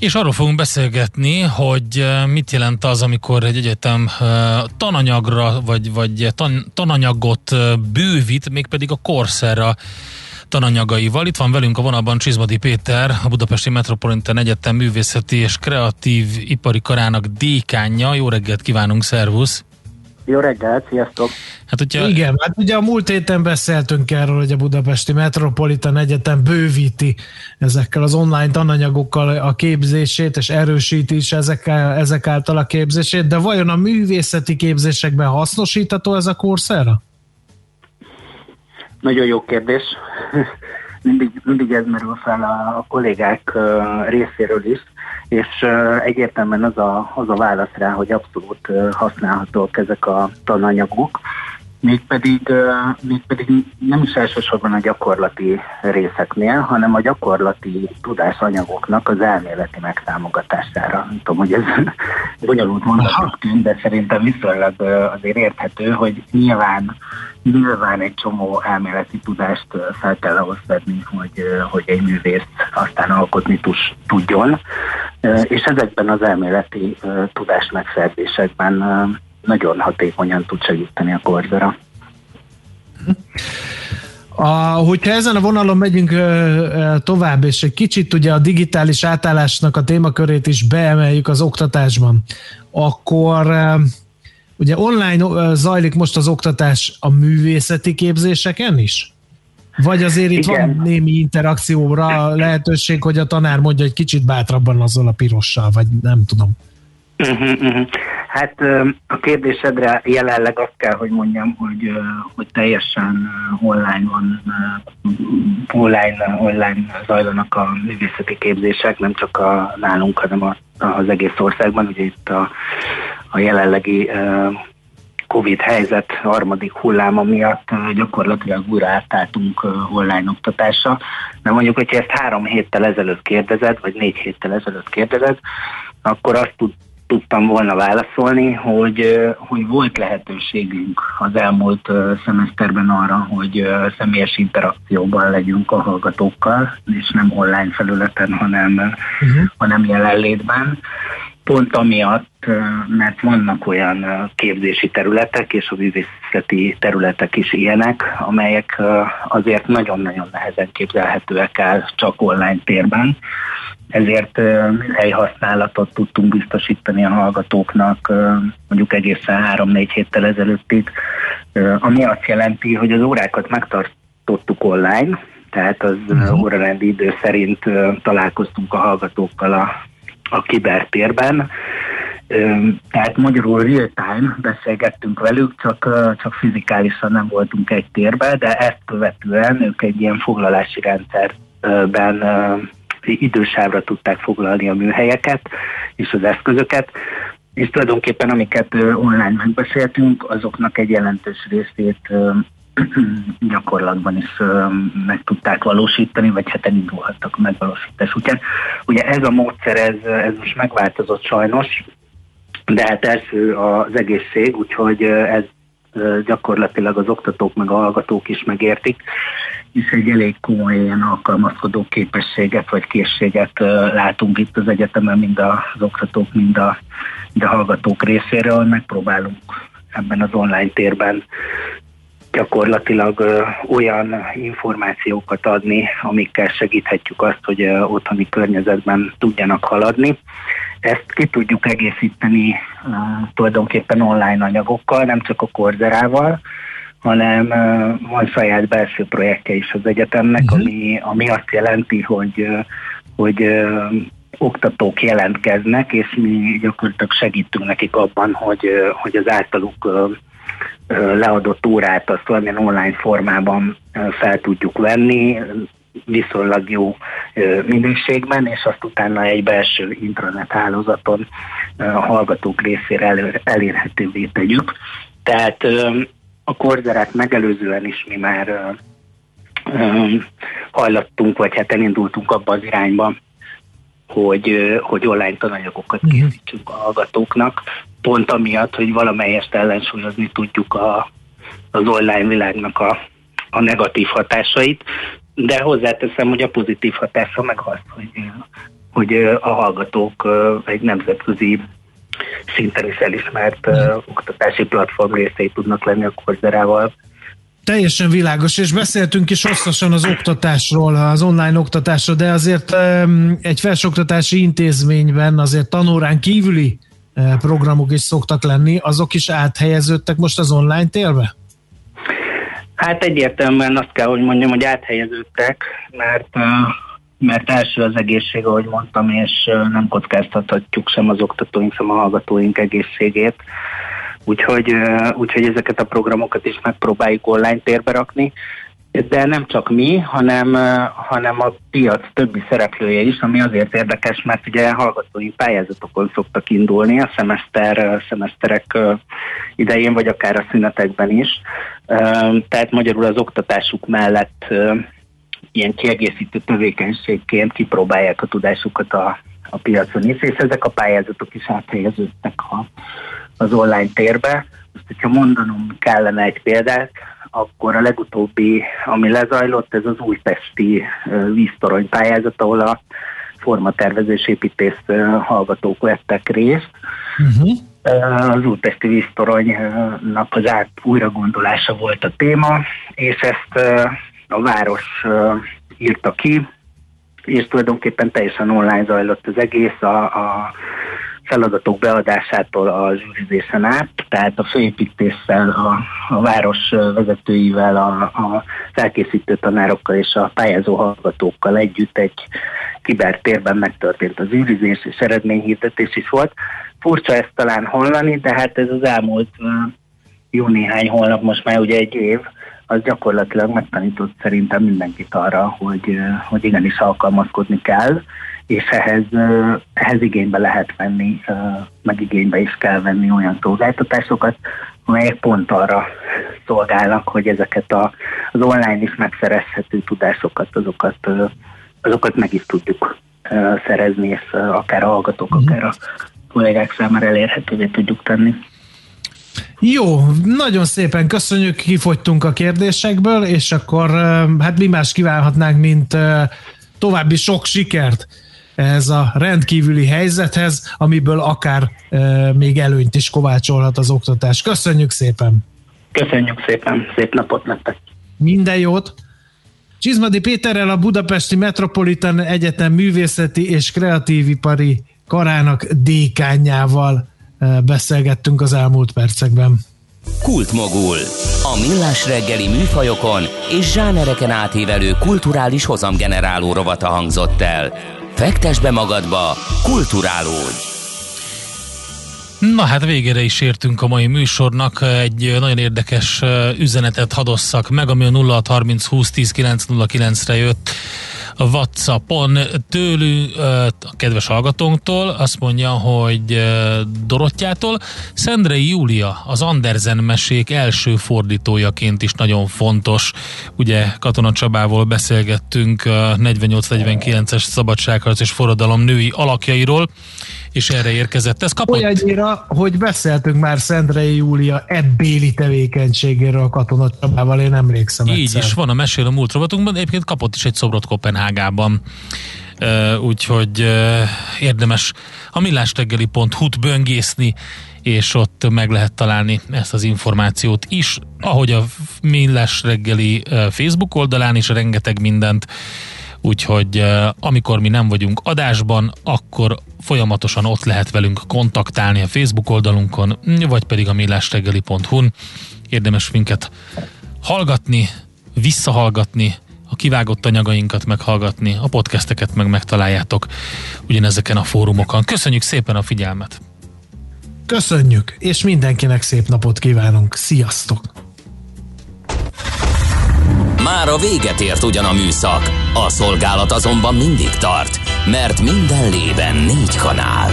És arról fogunk beszélgetni, hogy mit jelent az, amikor egy egyetem tananyagra, vagy, vagy tan, tananyagot bővít, mégpedig a korszerra tananyagaival. Itt van velünk a vonalban Csizmadi Péter, a Budapesti Metropolitan Egyetem művészeti és kreatív ipari karának dékánja. Jó reggelt kívánunk, szervusz! Jó reggelt, sziasztok! Hát, hogyha... Igen, hát ugye a múlt héten beszéltünk erről, hogy a Budapesti Metropolitan Egyetem bővíti ezekkel az online tananyagokkal a képzését, és erősíti is ezek, ezek által a képzését, de vajon a művészeti képzésekben hasznosítható ez a korszerra? Nagyon jó kérdés. mindig, mindig ez merül fel a, a kollégák részéről is, és egyértelműen az a, az a válasz rá, hogy abszolút használhatók ezek a tananyagok, mégpedig, mégpedig nem is elsősorban a gyakorlati részeknél, hanem a gyakorlati tudásanyagoknak az elméleti megtámogatására. Nem tudom, hogy ez bonyolult mondatot de szerintem viszonylag azért érthető, hogy nyilván nyilván egy csomó elméleti tudást fel kell ahhoz szedni, hogy, hogy egy művész aztán alkotni tudjon, és ezekben az elméleti tudás megszerzésekben nagyon hatékonyan tud segíteni a korzera. A, hogyha ezen a vonalon megyünk tovább, és egy kicsit ugye a digitális átállásnak a témakörét is beemeljük az oktatásban, akkor ugye online zajlik most az oktatás a művészeti képzéseken is? Vagy azért itt Igen. van némi interakcióra lehetőség, hogy a tanár mondja, hogy kicsit bátrabban azzal a pirossal, vagy nem tudom. Uh-huh, uh-huh. Hát a kérdésedre jelenleg azt kell, hogy mondjam, hogy, hogy teljesen online van, online, online zajlanak a művészeti képzések, nem csak a nálunk, hanem a, az egész országban. Ugye itt a, a jelenlegi Covid helyzet harmadik hulláma miatt gyakorlatilag újra átálltunk online oktatásra. De mondjuk, hogyha ezt három héttel ezelőtt kérdezed, vagy négy héttel ezelőtt kérdezed, akkor azt tud, tudtam volna válaszolni, hogy, hogy volt lehetőségünk az elmúlt szemeszterben arra, hogy személyes interakcióban legyünk a hallgatókkal, és nem online felületen, hanem, uh-huh. hanem jelenlétben. Pont amiatt, mert vannak olyan képzési területek, és a művészeti területek is ilyenek, amelyek azért nagyon-nagyon nehezen képzelhetőek el csak online térben, ezért műhely használatot tudtunk biztosítani a hallgatóknak mondjuk egészen három-négy héttel ezelőttig, ami azt jelenti, hogy az órákat megtartottuk online, tehát az uh-huh. órarendi idő szerint találkoztunk a hallgatókkal a, a kibertérben, tehát magyarul real-time beszélgettünk velük, csak, csak fizikálisan nem voltunk egy térben, de ezt követően ők egy ilyen foglalási rendszerben idősávra tudták foglalni a műhelyeket és az eszközöket, és tulajdonképpen amiket online megbeszéltünk, azoknak egy jelentős részét gyakorlatban is meg tudták valósítani, vagy hát elindulhattak a megvalósítás után. Ugye ez a módszer, ez, ez most megváltozott sajnos, de hát első az egészség, úgyhogy ez gyakorlatilag az oktatók meg a hallgatók is megértik, és egy elég komoly ilyen alkalmazkodó képességet vagy készséget látunk itt az egyetemen, mind az oktatók, mind a, mind a hallgatók részéről. Megpróbálunk ebben az online térben gyakorlatilag olyan információkat adni, amikkel segíthetjük azt, hogy otthoni környezetben tudjanak haladni. Ezt ki tudjuk egészíteni tulajdonképpen online anyagokkal, nem csak a korzerával, hanem van saját belső projektje is az egyetemnek, uh-huh. ami, ami azt jelenti, hogy, hogy oktatók jelentkeznek, és mi gyakorlatilag segítünk nekik abban, hogy, hogy az általuk leadott órát azt valamilyen online formában fel tudjuk venni, viszonylag jó minőségben, és azt utána egy belső intranet hálózaton a hallgatók részére elérhetővé tegyük. Tehát a korzerát megelőzően is mi már hajlattunk, vagy hát elindultunk abba az irányba, hogy, hogy online tananyagokat mhm. készítsünk a hallgatóknak, pont amiatt, hogy valamelyest ellensúlyozni tudjuk a, az online világnak a, a negatív hatásait, de hozzáteszem, hogy a pozitív hatása meg az, hogy, hogy a hallgatók egy nemzetközi szinten is elismert uh, oktatási platform részei tudnak lenni a Coursera-val. Teljesen világos, és beszéltünk is hosszasan az oktatásról, az online oktatásról, de azért egy felsőoktatási intézményben azért tanórán kívüli uh, programok is szoktak lenni, azok is áthelyeződtek most az online térbe? Hát egyértelműen azt kell, hogy mondjam, hogy áthelyeződtek, mert uh, mert első az egészség, ahogy mondtam, és nem kockáztathatjuk sem az oktatóink, sem a hallgatóink egészségét. Úgyhogy, úgyhogy ezeket a programokat is megpróbáljuk online térbe rakni. De nem csak mi, hanem, hanem a piac többi szereplője is, ami azért érdekes, mert ugye hallgatói pályázatokon szoktak indulni a szemeszter, szemeszterek idején, vagy akár a szünetekben is. Tehát magyarul az oktatásuk mellett ilyen kiegészítő tevékenységként kipróbálják a tudásukat a, a piacon is, és ezek a pályázatok is áthelyeződtek a, az online térbe. Most, hogyha mondanom kellene egy példát, akkor a legutóbbi, ami lezajlott, ez az újpesti víztorony pályázat, ahol a formatervezés építész hallgatók vettek részt. Uh-huh. Az újpesti víztoronynak az át újragondolása volt a téma, és ezt a város írta ki, és tulajdonképpen teljesen online zajlott az egész, a, a feladatok beadásától a zsűrizésen át, tehát a főépítéssel, a, a város vezetőivel, a, a felkészítő tanárokkal és a pályázó hallgatókkal együtt egy kibertérben megtörtént az zsűrizés, és eredményhirdetés is volt. Furcsa ezt talán hallani, de hát ez az elmúlt jó néhány hónap, most már ugye egy év, az gyakorlatilag megtanított szerintem mindenkit arra, hogy, hogy igenis alkalmazkodni kell, és ehhez, ehhez igénybe lehet venni, meg igénybe is kell venni olyan szolgáltatásokat, amelyek pont arra szolgálnak, hogy ezeket a, az online is megszerezhető tudásokat, azokat, azokat meg is tudjuk szerezni, és akár a hallgatók, akár a kollégák számára elérhetővé tudjuk tenni. Jó, nagyon szépen köszönjük, kifogytunk a kérdésekből, és akkor hát mi más kívánhatnánk, mint további sok sikert ez a rendkívüli helyzethez, amiből akár még előnyt is kovácsolhat az oktatás. Köszönjük szépen! Köszönjük szépen, szép napot nektek! Minden jót! Csizmadi Péterrel a Budapesti Metropolitan Egyetem művészeti és kreatívipari karának dékányával beszélgettünk az elmúlt percekben. Kultmogul. A millás reggeli műfajokon és zsánereken átívelő kulturális hozamgeneráló rovata hangzott el. Fektes be magadba, kulturálódj! Na hát végére is értünk a mai műsornak. Egy nagyon érdekes üzenetet hadosszak meg, ami a 0630 20 10 909-re jött Whatsappon tőlük, a kedves hallgatónktól, azt mondja, hogy Dorottyától, Szendrei Júlia, az Andersen mesék első fordítójaként is nagyon fontos. Ugye Katona Csabával beszélgettünk 48-49-es szabadságharc és forradalom női alakjairól, és erre érkezett. Ez kapott... Olyannyira, hogy beszéltünk már Szendrei Júlia ebbéli tevékenységéről a Katona Csabával, én emlékszem Így egyszer. is van a mesél a múlt rovatunkban, egyébként kapott is egy szobrot Kopenhágában. Uh, úgyhogy érdemes a millástegeli.hu-t böngészni, és ott meg lehet találni ezt az információt is, ahogy a Millás reggeli Facebook oldalán is rengeteg mindent úgyhogy amikor mi nem vagyunk adásban, akkor folyamatosan ott lehet velünk kontaktálni a Facebook oldalunkon, vagy pedig a millástegeli.hu-n. Érdemes minket hallgatni, visszahallgatni, a kivágott anyagainkat meghallgatni, a podcasteket meg megtaláljátok ugyanezeken a fórumokon. Köszönjük szépen a figyelmet! Köszönjük, és mindenkinek szép napot kívánunk. Sziasztok! Már a véget ért ugyan a műszak, a szolgálat azonban mindig tart, mert minden lében négy kanál.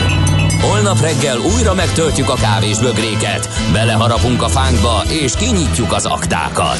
Holnap reggel újra megtöltjük a kávés bögréket, beleharapunk a fánkba és kinyitjuk az aktákat.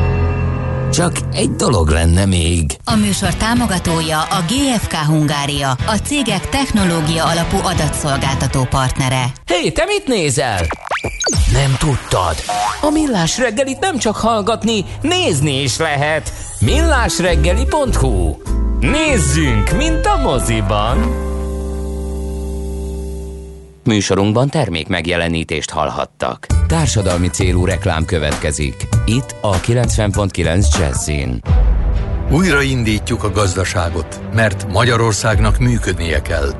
Csak egy dolog lenne még. A műsor támogatója a GFK Hungária, a cégek technológia alapú adatszolgáltató partnere. Hé, hey, te mit nézel? Nem tudtad? A Millás reggelit nem csak hallgatni, nézni is lehet. millásreggeli.hu Nézzünk, mint a moziban! Műsorunkban termék megjelenítést hallhattak. Társadalmi célú reklám következik. Itt a 90.9 Jazzin. Újraindítjuk a gazdaságot, mert Magyarországnak működnie kell.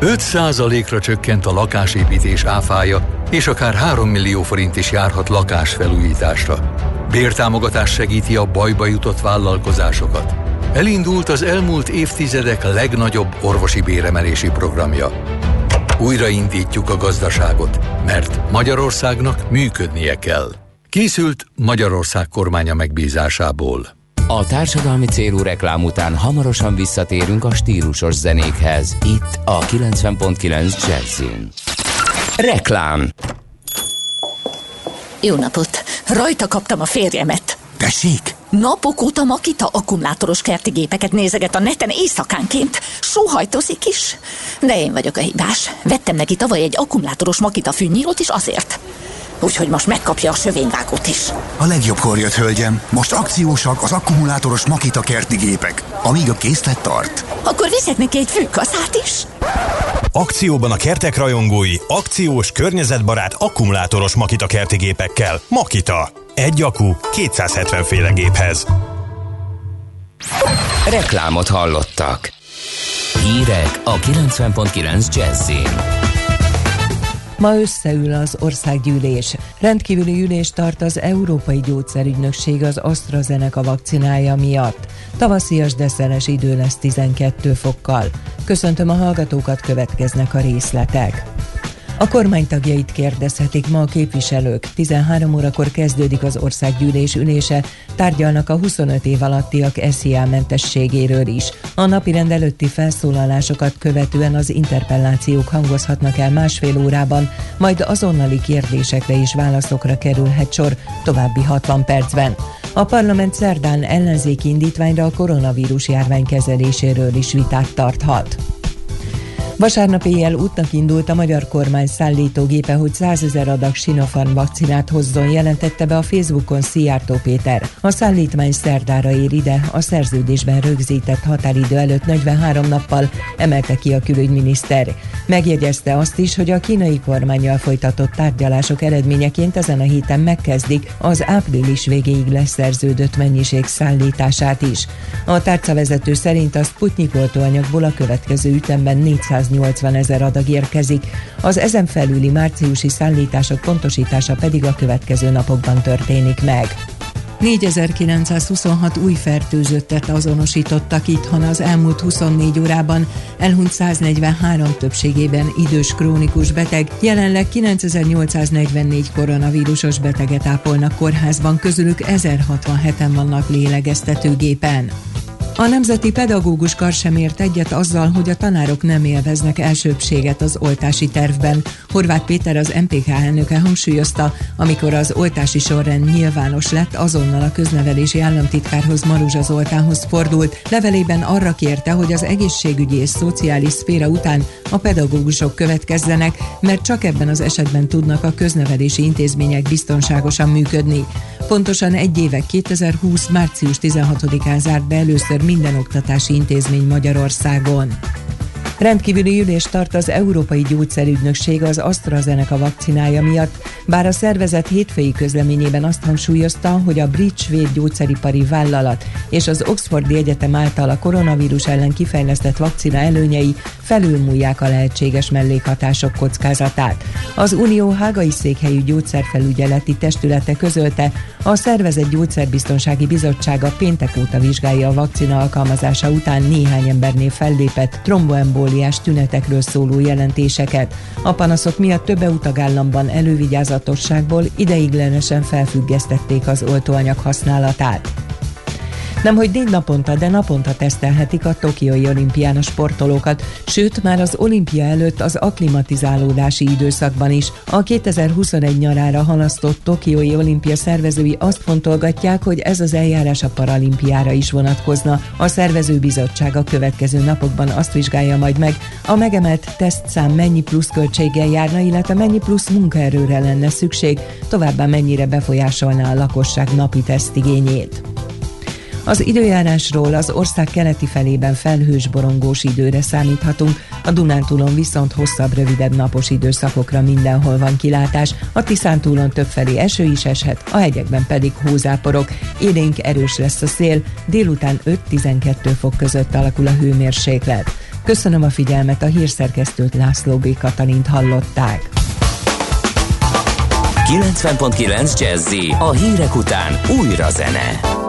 5%-ra csökkent a lakásépítés áfája, és akár 3 millió forint is járhat lakásfelújításra. Bértámogatás segíti a bajba jutott vállalkozásokat. Elindult az elmúlt évtizedek legnagyobb orvosi béremelési programja. Újraindítjuk a gazdaságot, mert Magyarországnak működnie kell. Készült Magyarország kormánya megbízásából. A társadalmi célú reklám után hamarosan visszatérünk a stílusos zenékhez. Itt a 90.9 Jazzin. Reklám Jó napot! Rajta kaptam a férjemet. Tessék? Napok óta Makita akkumulátoros kerti gépeket nézeget a neten éjszakánként. Sóhajtozik is. De én vagyok a hibás. Vettem neki tavaly egy akkumulátoros Makita fűnyírót is azért. Úgyhogy most megkapja a sövényvágót is. A legjobbkor jött, hölgyem. Most akciósak az akkumulátoros Makita kerti gépek, amíg a készlet tart. Akkor viszek neki egy fűkaszát is. Akcióban a kertek rajongói, akciós, környezetbarát, akkumulátoros Makita kerti gépekkel. Makita. Egy akku 270 féle géphez. Reklámot hallottak. Hírek a 90.9 Jazzin. Ma összeül az országgyűlés. Rendkívüli ülés tart az Európai Gyógyszerügynökség az AstraZeneca vakcinája miatt. Tavaszias, de szeles idő lesz 12 fokkal. Köszöntöm a hallgatókat, következnek a részletek. A kormány tagjait kérdezhetik ma a képviselők. 13 órakor kezdődik az országgyűlés ülése, tárgyalnak a 25 év alattiak SZIA mentességéről is. A napi rend előtti felszólalásokat követően az interpellációk hangozhatnak el másfél órában, majd azonnali kérdésekre és válaszokra kerülhet sor további 60 percben. A parlament szerdán ellenzéki indítványra a koronavírus járvány kezeléséről is vitát tarthat. Vasárnap éjjel útnak indult a magyar kormány szállítógépe, hogy 100 ezer adag Sinopharm vakcinát hozzon, jelentette be a Facebookon Szijjártó Péter. A szállítmány szerdára ér ide, a szerződésben rögzített határidő előtt 43 nappal, emelte ki a külügyminiszter. Megjegyezte azt is, hogy a kínai kormányjal folytatott tárgyalások eredményeként ezen a héten megkezdik az április végéig leszerződött mennyiség szállítását is. A tárcavezető szerint a Sputnik oltóanyagból a következő ütemben 400 180 ezer adag érkezik, az ezen felüli márciusi szállítások pontosítása pedig a következő napokban történik meg. 4926 új fertőzöttet azonosítottak itthon az elmúlt 24 órában, elhunyt 143 többségében idős krónikus beteg, jelenleg 9844 koronavírusos beteget ápolnak kórházban, közülük 1067-en vannak lélegeztetőgépen. A Nemzeti Pedagógus Kar sem ért egyet azzal, hogy a tanárok nem élveznek elsőbséget az oltási tervben. Horváth Péter az MPK elnöke hangsúlyozta, amikor az oltási sorrend nyilvános lett, azonnal a köznevelési államtitkárhoz Maruzsa Zoltánhoz fordult. Levelében arra kérte, hogy az egészségügyi és szociális szféra után a pedagógusok következzenek, mert csak ebben az esetben tudnak a köznevelési intézmények biztonságosan működni. Pontosan egy éve 2020. március 16-án zárt be először minden oktatási intézmény Magyarországon. Rendkívüli ülést tart az Európai Gyógyszerügynökség az AstraZeneca vakcinája miatt. Bár a szervezet hétfői közleményében azt hangsúlyozta, hogy a brit svéd gyógyszeripari vállalat és az Oxfordi Egyetem által a koronavírus ellen kifejlesztett vakcina előnyei felülmúlják a lehetséges mellékhatások kockázatát. Az Unió hágai székhelyű gyógyszerfelügyeleti testülete közölte, a szervezet gyógyszerbiztonsági bizottsága péntek óta vizsgálja a vakcina alkalmazása után néhány embernél fellépett tromboembóliás tünetekről szóló jelentéseket. A panaszok miatt több EU tagállamban elővigyázatosságból ideiglenesen felfüggesztették az oltóanyag használatát. Nem, hogy négy naponta, de naponta tesztelhetik a Tokiói olimpián a sportolókat, sőt már az olimpia előtt az aklimatizálódási időszakban is. A 2021 nyarára halasztott Tokiói olimpia szervezői azt fontolgatják, hogy ez az eljárás a paralimpiára is vonatkozna. A szervező bizottság a következő napokban azt vizsgálja majd meg, a megemelt tesztszám mennyi plusz költséggel járna, illetve mennyi plusz munkaerőre lenne szükség, továbbá mennyire befolyásolná a lakosság napi tesztigényét. Az időjárásról az ország keleti felében felhős borongós időre számíthatunk, a Dunántúlon viszont hosszabb, rövidebb napos időszakokra mindenhol van kilátás, a Tiszántúlon többfelé eső is eshet, a hegyekben pedig hózáporok. Élénk erős lesz a szél, délután 5-12 fok között alakul a hőmérséklet. Köszönöm a figyelmet, a hírszerkesztőt László B. Katalint hallották. 90.9 Jazzy a hírek után újra zene.